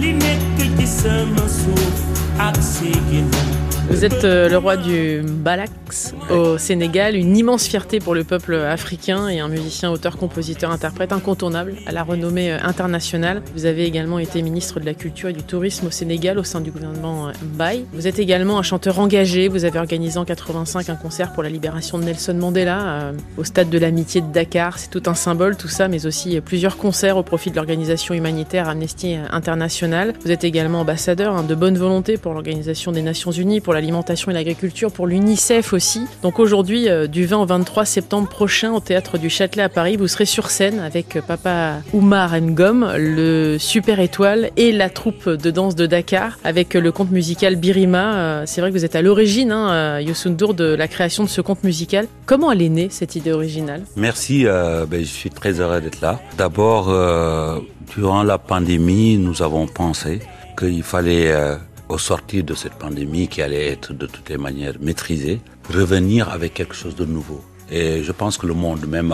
li nekk ci sama suuf vous êtes euh, le roi du Balax au Sénégal, une immense fierté pour le peuple africain et un musicien, auteur, compositeur, interprète incontournable à la renommée euh, internationale. Vous avez également été ministre de la Culture et du Tourisme au Sénégal au sein du gouvernement euh, Mbaye. Vous êtes également un chanteur engagé. Vous avez organisé en 85 un concert pour la libération de Nelson Mandela au stade de l'amitié de Dakar. C'est tout un symbole, tout ça, mais aussi plusieurs concerts au profit de l'organisation humanitaire Amnesty International. Vous êtes également ambassadeur hein, de bonne volonté pour l'Organisation des Nations Unies, pour l'alimentation et l'agriculture, pour l'UNICEF aussi. Donc aujourd'hui, euh, du 20 au 23 septembre prochain, au théâtre du Châtelet à Paris, vous serez sur scène avec euh, papa Oumar Ngom, le Super Étoile et la troupe de danse de Dakar avec le conte musical Birima. Euh, c'est vrai que vous êtes à l'origine, hein, de la création de ce conte musical. Comment elle est née, cette idée originale? Merci, ben, je suis très heureux d'être là. D'abord, durant la pandémie, nous avons pensé qu'il fallait au sortir de cette pandémie qui allait être de toutes les manières maîtrisée, revenir avec quelque chose de nouveau. Et je pense que le monde même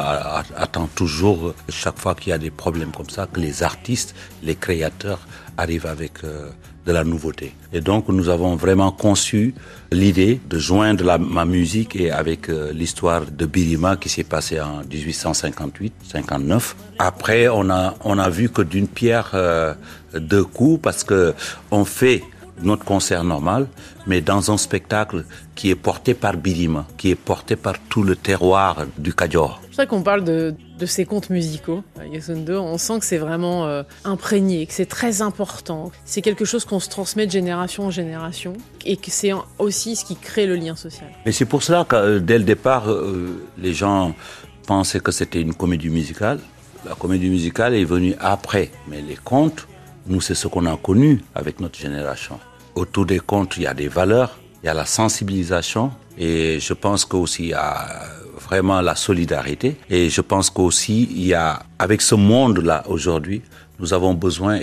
attend toujours, chaque fois qu'il y a des problèmes comme ça, que les artistes, les créateurs arrivent avec euh, de la nouveauté. Et donc nous avons vraiment conçu l'idée de joindre ma musique et avec euh, l'histoire de Birima qui s'est passée en 1858-59. Après, on a on a vu que d'une pierre euh, deux coups parce que on fait notre concert normal, mais dans un spectacle qui est porté par Birima, qui est porté par tout le terroir du Kadior. C'est vrai qu'on parle de, de, ces contes musicaux, Yosundo. On sent que c'est vraiment euh, imprégné, que c'est très important. C'est quelque chose qu'on se transmet de génération en génération et que c'est aussi ce qui crée le lien social. Mais c'est pour cela que euh, dès le départ, euh, les gens pensaient que c'était une comédie musicale. La comédie musicale est venue après, mais les contes, nous, c'est ce qu'on a connu avec notre génération. Autour des contes, il y a des valeurs, il y a la sensibilisation et je pense qu'aussi il y a vraiment la solidarité et je pense qu'aussi il y a, avec ce monde-là aujourd'hui, nous avons besoin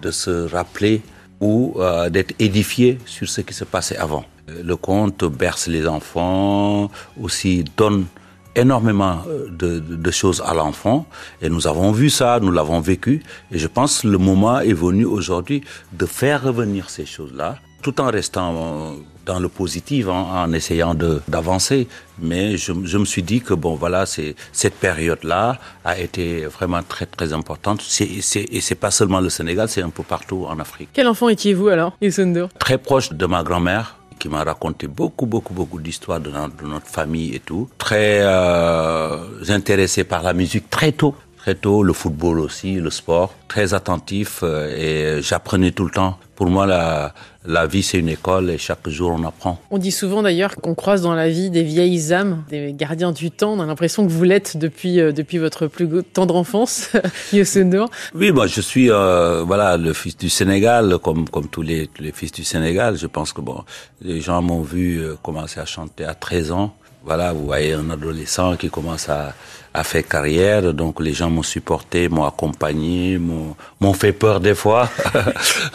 de se rappeler ou euh, d'être édifiés sur ce qui se passait avant. Le conte berce les enfants, aussi donne énormément euh, de, de, choses à l'enfant et nous avons vu ça, nous l'avons vécu et je pense que le moment est venu aujourd'hui de faire revenir ces choses-là tout en restant euh, dans le positif, hein, en essayant d'avancer. Mais je, je, me suis dit que bon, voilà, cette période-là a été vraiment très très importante. C'est, et c'est pas seulement le Sénégal, c'est un peu partout en Afrique. Quel enfant étiez-vous alors, Isundo Très proche de ma grand-mère qui m'a raconté beaucoup, beaucoup, beaucoup d'histoires de, notre famille et tout. Très euh, intéressé par la musique très tôt. Très tôt, le football aussi, le sport. Très attentif euh, et j'apprenais tout le temps. Pour moi, la, la vie, c'est une école et chaque jour, on apprend. On dit souvent d'ailleurs qu'on croise dans la vie des vieilles âmes, des gardiens du temps. On a l'impression que vous l'êtes depuis, euh, depuis votre plus tendre enfance, Yosundur. Oui, moi, je suis euh, voilà le fils du Sénégal, comme, comme tous les, les fils du Sénégal. Je pense que bon, les gens m'ont vu commencer à chanter à 13 ans. Voilà, vous voyez un adolescent qui commence à, à faire carrière, donc les gens m'ont supporté, m'ont accompagné, m'ont fait peur des fois.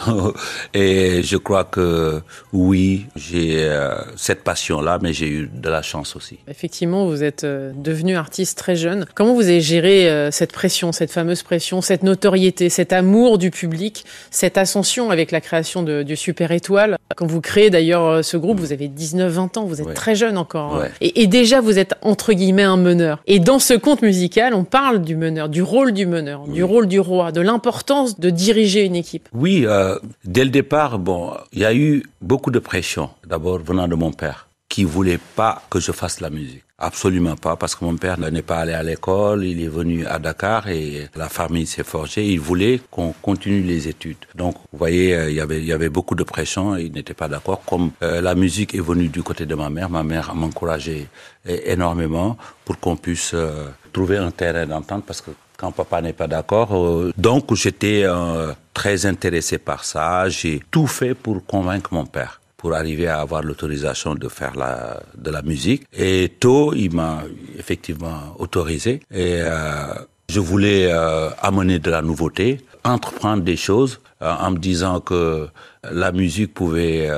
et je crois que oui, j'ai euh, cette passion-là, mais j'ai eu de la chance aussi. Effectivement, vous êtes euh, devenu artiste très jeune. Comment vous avez géré euh, cette pression, cette fameuse pression, cette notoriété, cet amour du public, cette ascension avec la création de, du Super Étoile? Quand vous créez d'ailleurs ce groupe, vous avez 19-20 ans, vous êtes très jeune encore. Et et, déjà, vous êtes entre guillemets un meneur. Et dans ce conte musical, on parle du meneur, du rôle du meneur, du rôle du roi, de l'importance de diriger une équipe. Oui, euh, dès le départ, bon, il y a eu beaucoup de pression. D'abord venant de mon père qui voulait pas que je fasse la musique. Absolument pas, parce que mon père n'est pas allé à l'école, il est venu à Dakar et la famille s'est forgée. Il voulait qu'on continue les études. Donc, vous voyez, euh, il y avait, il y avait beaucoup de pression. Il n'était pas d'accord. Comme euh, la musique est venue du côté de ma mère, ma mère m'encourageait énormément pour qu'on puisse euh, trouver un terrain d'entente, parce que quand papa n'est pas d'accord. Euh, donc j'étais euh, très intéressé par ça. J'ai tout fait pour convaincre mon père pour arriver à avoir l'autorisation de faire de la musique. Et tôt, il m'a effectivement autorisé. Et euh, je voulais amener de la nouveauté, entreprendre des choses en me disant que la musique pouvait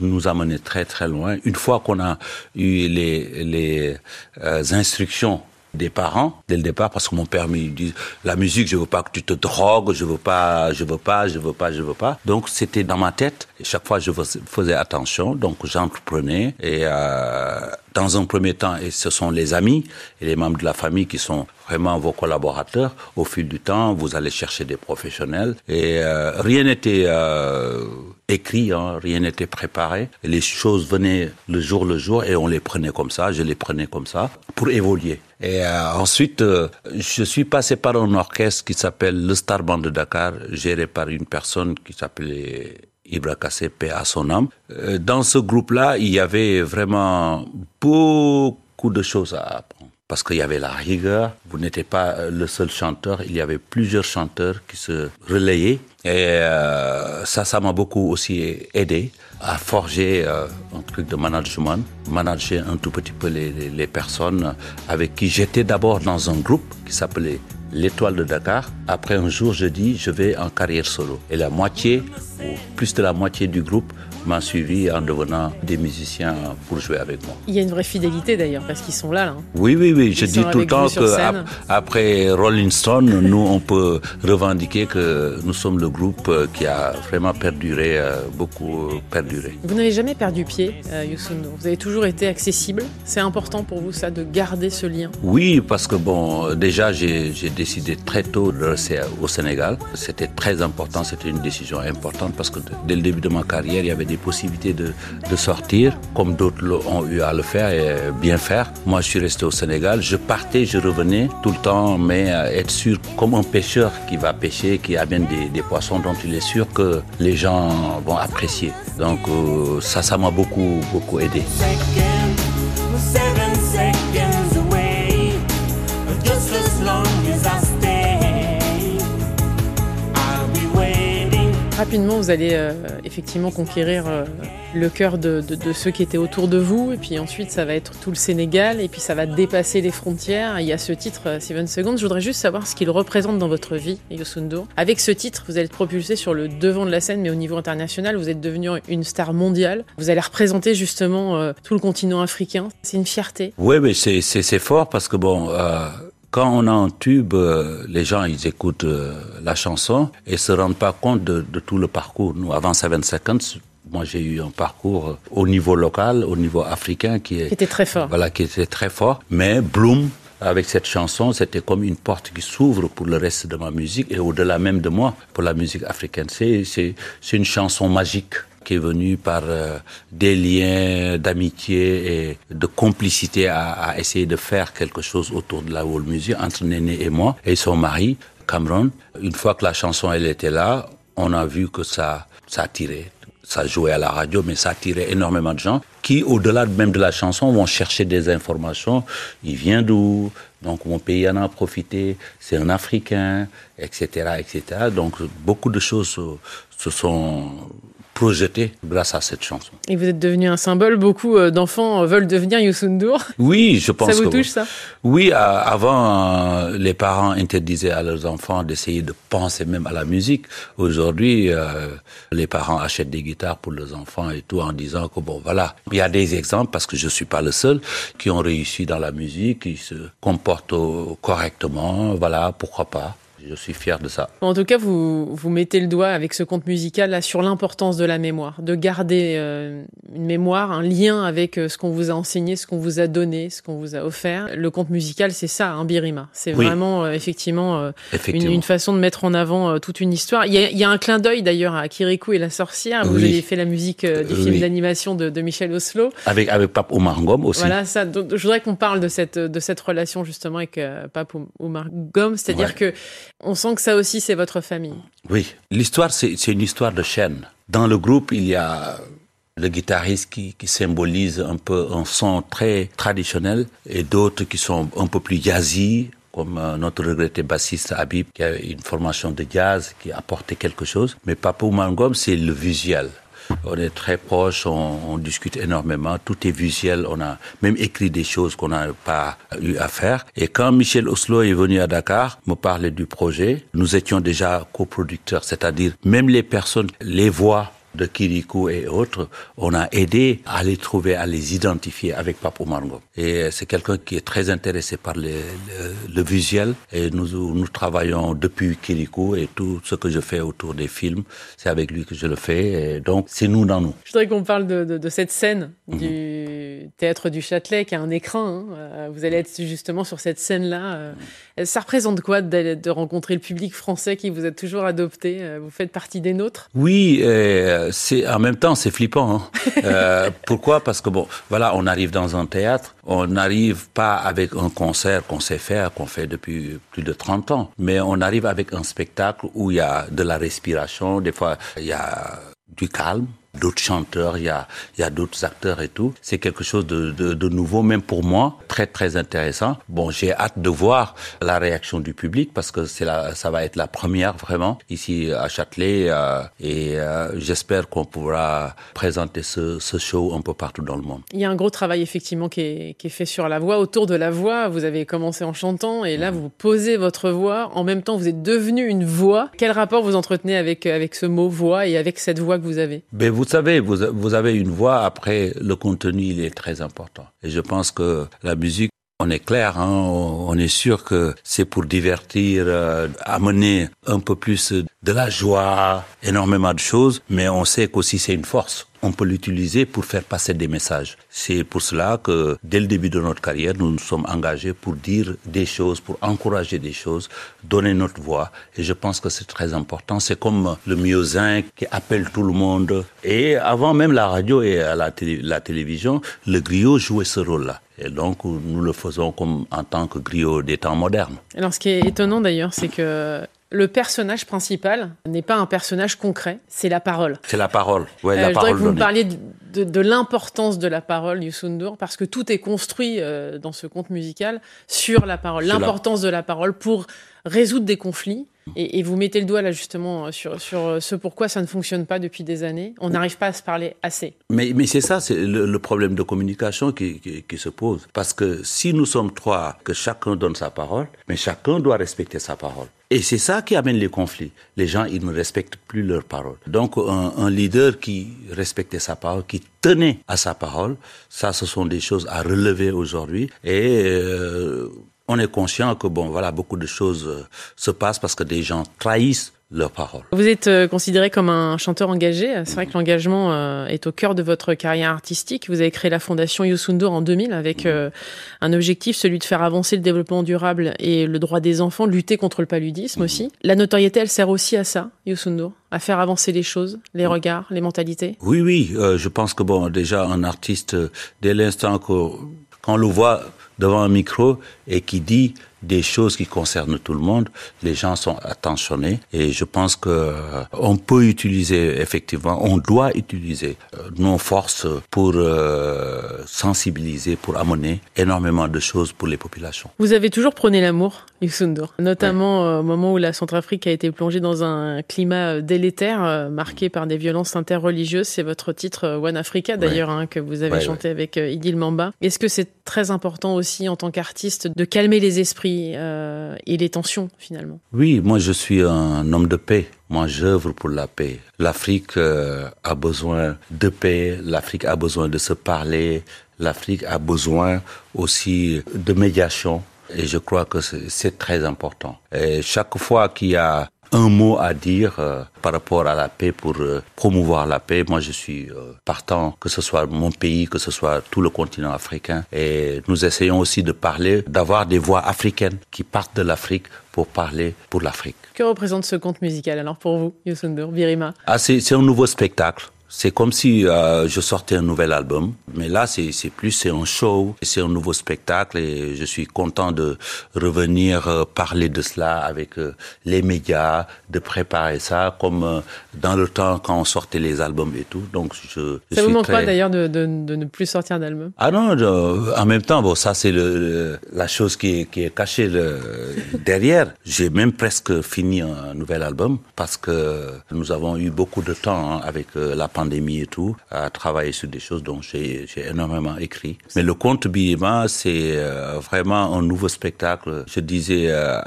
nous amener très très loin. Une fois qu'on a eu les, instructions des parents dès le départ parce que mon père me dit la musique je veux pas que tu te drogues je veux pas je veux pas je veux pas je veux pas. Donc c'était dans ma tête. Et chaque fois je faisais attention. Donc j'entreprenais. Et euh, dans un premier temps et ce sont les amis et les membres de la famille qui sont vraiment vos collaborateurs. Au fil du temps vous allez chercher des professionnels. Et euh, rien n'était euh, écrit, hein, rien n'était préparé. Les choses venaient le jour le jour et on les prenait comme ça, je les prenais comme ça pour évoluer. Et euh, ensuite, euh, je suis passé par un orchestre qui s'appelle le Star Band de Dakar, géré par une personne qui s'appelait Ibra Kassé, à son âme. Euh, dans ce groupe-là, il y avait vraiment beaucoup de choses à apprendre. Parce qu'il y avait la rigueur, vous n'étiez pas le seul chanteur, il y avait plusieurs chanteurs qui se relayaient. Et euh, ça, ça m'a beaucoup aussi aidé à forger euh, un truc de management, manager un tout petit peu les, les personnes avec qui j'étais d'abord dans un groupe qui s'appelait l'Étoile de Dakar. Après un jour, je dis, je vais en carrière solo. Et la moitié, ou plus de la moitié du groupe, m'a suivi en devenant des musiciens pour jouer avec moi. Il y a une vraie fidélité d'ailleurs, parce qu'ils sont là. là. Oui, oui, oui. je dis tout le temps que après Rolling Stone, nous, on peut revendiquer que nous sommes le groupe qui a vraiment perduré, euh, beaucoup perduré. Vous n'avez jamais perdu pied, euh, Vous avez toujours été accessible. C'est important pour vous, ça, de garder ce lien Oui, parce que bon, déjà, j'ai décidé très tôt de rester au Sénégal. C'était très important, c'était une décision importante parce que dès le début de ma carrière, il y avait des possibilités de, de sortir, comme d'autres ont eu à le faire et bien faire. Moi, je suis resté au Sénégal. Je partais, je revenais tout le temps, mais être sûr, comme un pêcheur qui va pêcher, qui amène des, des poissons dont il est sûr que les gens vont apprécier. Donc euh, ça, ça m'a beaucoup, beaucoup aidé. Rapidement, vous allez euh, effectivement conquérir euh, le cœur de, de, de, ceux qui étaient autour de vous, et puis ensuite ça va être tout le Sénégal, et puis ça va dépasser les frontières. Il y a ce titre, euh, Seven Seconds. Je voudrais juste savoir ce qu'il représente dans votre vie, Yosundur. Avec ce titre, vous allez être propulsé sur le devant de la scène, mais au niveau international, vous êtes devenu une star mondiale. Vous allez représenter justement euh, tout le continent africain. C'est une fierté. Oui, mais c'est fort parce que bon. Euh quand on a un tube, euh, les gens ils écoutent euh, la chanson et se rendent pas compte de, de tout le parcours. Nous, avant Seven Seconds, moi j'ai eu un parcours au niveau local, au niveau africain qui, est, qui était très fort. Voilà, qui était très fort. Mais Bloom, avec cette chanson, c'était comme une porte qui s'ouvre pour le reste de ma musique et au-delà même de moi, pour la musique africaine. C'est une chanson magique est venu par euh, des liens d'amitié et de complicité à, essayer de faire quelque chose autour de la world music entre Néné et moi et son mari Cameron. Une fois que la chanson elle était là, on a vu que ça ça attirait ça jouait à la radio, mais ça attirait énormément de gens qui, au-delà même de la chanson, vont chercher des informations. Il vient d'où? Donc mon pays en a profité. C'est un Africain, etc., etc. Donc beaucoup de choses se sont projeté grâce à cette chanson. Et vous êtes devenu un symbole. Beaucoup euh, d'enfants veulent devenir Youssoundour. Oui, je pense. Ça vous que touche ça? Oui, avant, les parents interdisaient à leurs enfants d'essayer de penser même à la musique. Aujourd'hui, euh, les parents achètent des guitares pour leurs enfants et tout en disant que bon, voilà. Il y a des exemples parce que je suis pas le seul qui ont réussi dans la musique, qui se comportent correctement. Voilà, pourquoi pas. Je suis fier de ça. En tout cas, vous, vous mettez le doigt avec ce conte musical là sur l'importance de la mémoire, de garder euh, une mémoire, un lien avec euh, ce qu'on vous a enseigné, ce qu'on vous a donné, ce qu'on vous a offert. Le conte musical, c'est ça, un hein, birima. C'est oui. vraiment euh, effectivement, euh, effectivement. Une, une, façon de mettre en avant euh, toute une histoire. Il y a, il y a un clin d'œil d'ailleurs à Kirikou et la sorcière. Vous Oui. avez fait la musique du film Oui. d'animation de, de Michel Oslo. Avec, avec Pape Omar Ngom aussi. Voilà, ça. Donc, je voudrais qu'on parle de cette de cette relation justement avec Pape Omar Gom, c'est-à-dire Ouais. que on sent que ça aussi c'est votre famille. Oui, l'histoire, c'est une histoire de chaîne. Dans le groupe, il y a le guitariste qui, symbolise un peu un son très traditionnel et d'autres qui sont un peu plus jazzy, comme notre regretté bassiste Habib, qui a une formation de jazz, qui a apporté quelque chose. Mais Papou Mangom, c'est le visuel. On est très proches, on, discute énormément, tout est visuel, on a même écrit des choses qu'on n'a pas eu à faire. Et quand Michel Oslo est venu à Dakar me parler du projet, nous étions déjà coproducteurs, c'est-à-dire même les personnes, les voix de Kirikou et autres, on a aidé à les trouver, à les identifier avec Papo Margot. Et c'est quelqu'un qui est très intéressé par le, le, visuel et nous, nous travaillons depuis Kirikou et tout ce que je fais autour des films, c'est avec lui que je le fais. Et donc, c'est nous dans nous. Je voudrais qu'on parle de, de, de, cette scène mhm. du théâtre du Châtelet qui a un écran. Hein. Euh, vous allez être justement sur cette scène-là. Euh, ça représente quoi de, rencontrer le public français qui vous a toujours adopté euh, Vous faites partie des nôtres? Oui, c'est en même temps c'est flippant. Hein. euh, pourquoi? Parce que bon, voilà, on arrive dans un théâtre, on n'arrive pas avec un concert qu'on sait faire, qu'on fait depuis plus de 30 ans, mais on arrive avec un spectacle où il y a de la respiration, des fois il y a du calme, d'autres chanteurs, il y a, il y a d'autres acteurs et tout. C'est quelque chose de, de, de, nouveau, même pour moi, très très intéressant. Bon, j'ai hâte de voir la réaction du public parce que c'est la, ça va être la première vraiment ici à Châtelet euh, et euh, j'espère qu'on pourra présenter ce, ce, show un peu partout dans le monde. Il y a un gros travail effectivement qui est, qui est fait sur la voix, autour de la voix. Vous avez commencé en chantant et là vous posez votre voix. En même temps, vous êtes devenu une voix. Quel rapport vous entretenez avec avec ce mot voix et avec cette voix que vous avez? Ben, vous savez, vous, vous avez une voix, après, le contenu, il est très important. Et je pense que la musique, on est clair, hein, on est sûr que c'est pour divertir, euh, amener un peu plus de la joie, énormément de choses, mais on sait qu'aussi c'est une force. On peut l'utiliser pour faire passer des messages. C'est pour cela que dès le début de notre carrière, nous nous sommes engagés pour dire des choses, pour encourager des choses, donner notre voix. Et je pense que c'est très important. C'est comme le myosin qui appelle tout le monde. Et avant même la radio et la, la télévision, le griot jouait ce rôle-là. Et donc, nous le faisons comme en tant que griot des temps modernes. Alors, ce qui est étonnant d'ailleurs, c'est que le personnage principal n'est pas un personnage concret, c'est la parole. C'est la parole, ouais, la euh, je parole. que vous me parliez de, l'importance de la parole, Yusundur, parce que tout est construit euh, dans ce conte musical sur la parole, l'importance de la parole pour résoudre des conflits. Et, vous mettez le doigt là justement sur, sur ce pourquoi ça ne fonctionne pas depuis des années. On n'arrive pas à se parler assez. Mais, mais c'est ça, c'est le, problème de communication qui, qui, qui, se pose. Parce que si nous sommes trois, que chacun donne sa parole, mais chacun doit respecter sa parole. Et c'est ça qui amène les conflits. Les gens, ils ne respectent plus leur parole. Donc, un, un, leader qui respectait sa parole, qui tenait à sa parole, ça, ce sont des choses à relever aujourd'hui. Et euh, on est conscient que bon, voilà, beaucoup de choses euh, se passent parce que des gens trahissent leurs paroles. Vous êtes euh, considéré comme un chanteur engagé. C'est vrai que l'engagement euh, est au cœur de votre carrière artistique. Vous avez créé la fondation Yosundur en 2000 avec un objectif, celui de faire avancer le développement durable et le droit des enfants, lutter contre le paludisme aussi. La notoriété, elle sert aussi à ça, Yosundur, à faire avancer les choses, les regards, les mentalités? Oui, oui. je pense que bon, déjà un artiste, dès l'instant qu'on le voit devant un micro et qui dit des choses qui concernent tout le monde, les gens sont attentionnés et je pense que euh, on peut utiliser effectivement, on doit utiliser euh, nos forces pour euh, sensibiliser, pour amener énormément de choses pour les populations. Vous avez toujours prôné l'amour, Yusundur, notamment au moment où la Centrafrique a été plongée dans un climat délétère marqué par des violences interreligieuses. C'est votre titre One Africa d'ailleurs hein, que vous avez chanté avec Idil Mamba. Est-ce que c'est très important aussi en tant qu'artiste de calmer les esprits euh, et les tensions finalement. Oui, moi je suis un homme de paix. Moi j'œuvre pour la paix. L'Afrique euh, a besoin de paix, l'Afrique a besoin de se parler, l'Afrique a besoin aussi de médiation. Et je crois que c'est très important. Et chaque fois qu'il y a un mot à dire euh, par rapport à la paix pour euh, promouvoir la paix. Moi, je suis euh, partant, que ce soit mon pays, que ce soit tout le continent africain. Et nous essayons aussi de parler, d'avoir des voix africaines qui partent de l'Afrique pour parler pour l'Afrique. Que représente ce conte musical alors pour vous, Yosundur, Birima? Ah, C'est un nouveau spectacle. C'est comme si euh, je sortais un nouvel album, mais là c'est plus c'est un show, c'est un nouveau spectacle et je suis content de revenir euh, parler de cela avec euh, les médias, de préparer ça comme euh, dans le temps quand on sortait les albums et tout. Donc je, je Ça vous manque très... pas d'ailleurs de, de, de ne plus sortir d'album? Ah non, je- en même temps, bon, ça c'est le, le- la chose qui est, qui est cachée le- derrière. J'ai même presque fini un nouvel album parce que nous avons eu beaucoup de temps hein, avec euh, la pandémie et tout à travailler sur des choses dont j'ai énormément écrit. Mais le conte Biyema, c'est euh, vraiment un nouveau spectacle. Je disais euh,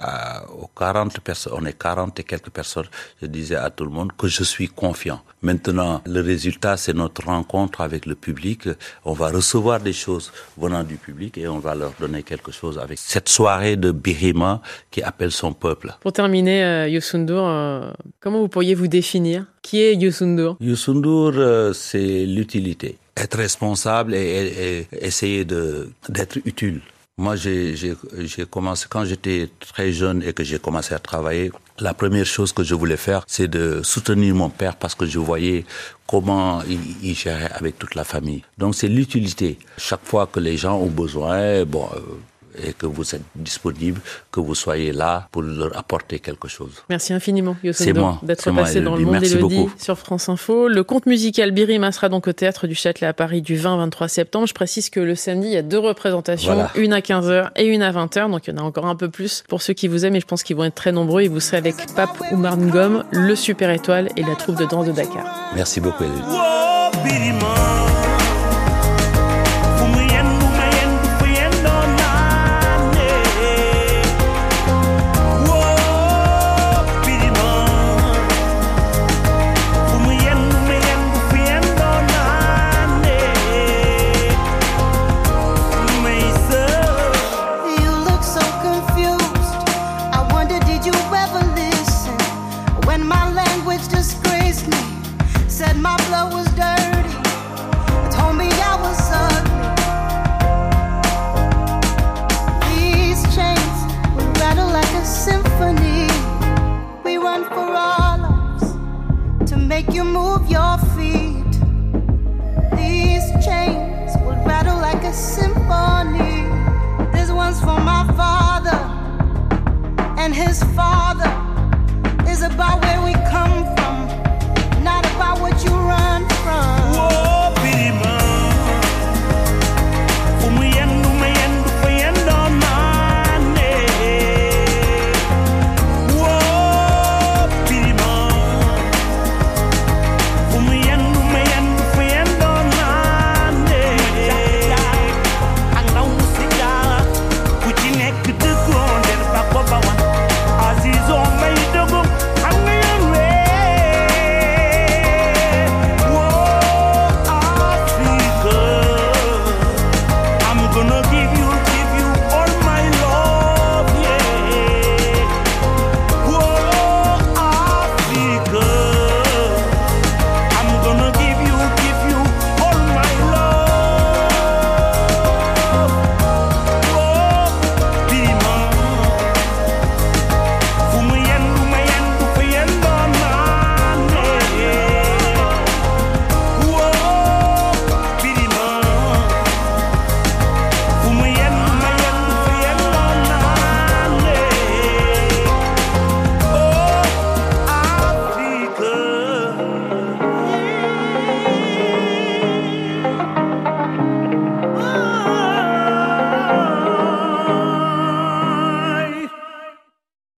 aux 40 personnes, on est 40 et quelques personnes, je disais à tout le monde que je suis confiant. Maintenant, le résultat, c'est notre rencontre avec le public. On va recevoir des choses venant du public et on va leur donner quelque chose avec cette soirée de Birima qui appelle son peuple. Pour terminer, euh, euh, comment vous pourriez vous définir? Qui est Youssou N'Dour, euh, c'est l'utilité. Être responsable et, et- et essayer de d'être utile. Moi, j'ai commencé quand j'étais très jeune et que j'ai commencé à travailler. La première chose que je voulais faire, c'est de soutenir mon père parce que je voyais comment il, il gérait avec toute la famille. Donc, c'est l'utilité. Chaque fois que les gens ont besoin, bon. Et que vous êtes disponible, que vous soyez là pour leur apporter quelque chose. Merci infiniment, moi, d'être passé dans le monde beaucoup. sur France Info. Le conte musical Birima sera donc au théâtre du Châtelet à Paris du 20-23 septembre. Je précise que le samedi, il y a deux représentations, Voilà. une à 15h et une à 20h. Donc il y en a encore un peu plus pour ceux qui vous aiment et je pense qu'ils vont être très nombreux. Et vous serez avec Pape Oumar Ngom, le Super Étoile et la troupe de danse de Dakar. Merci beaucoup, Élodie.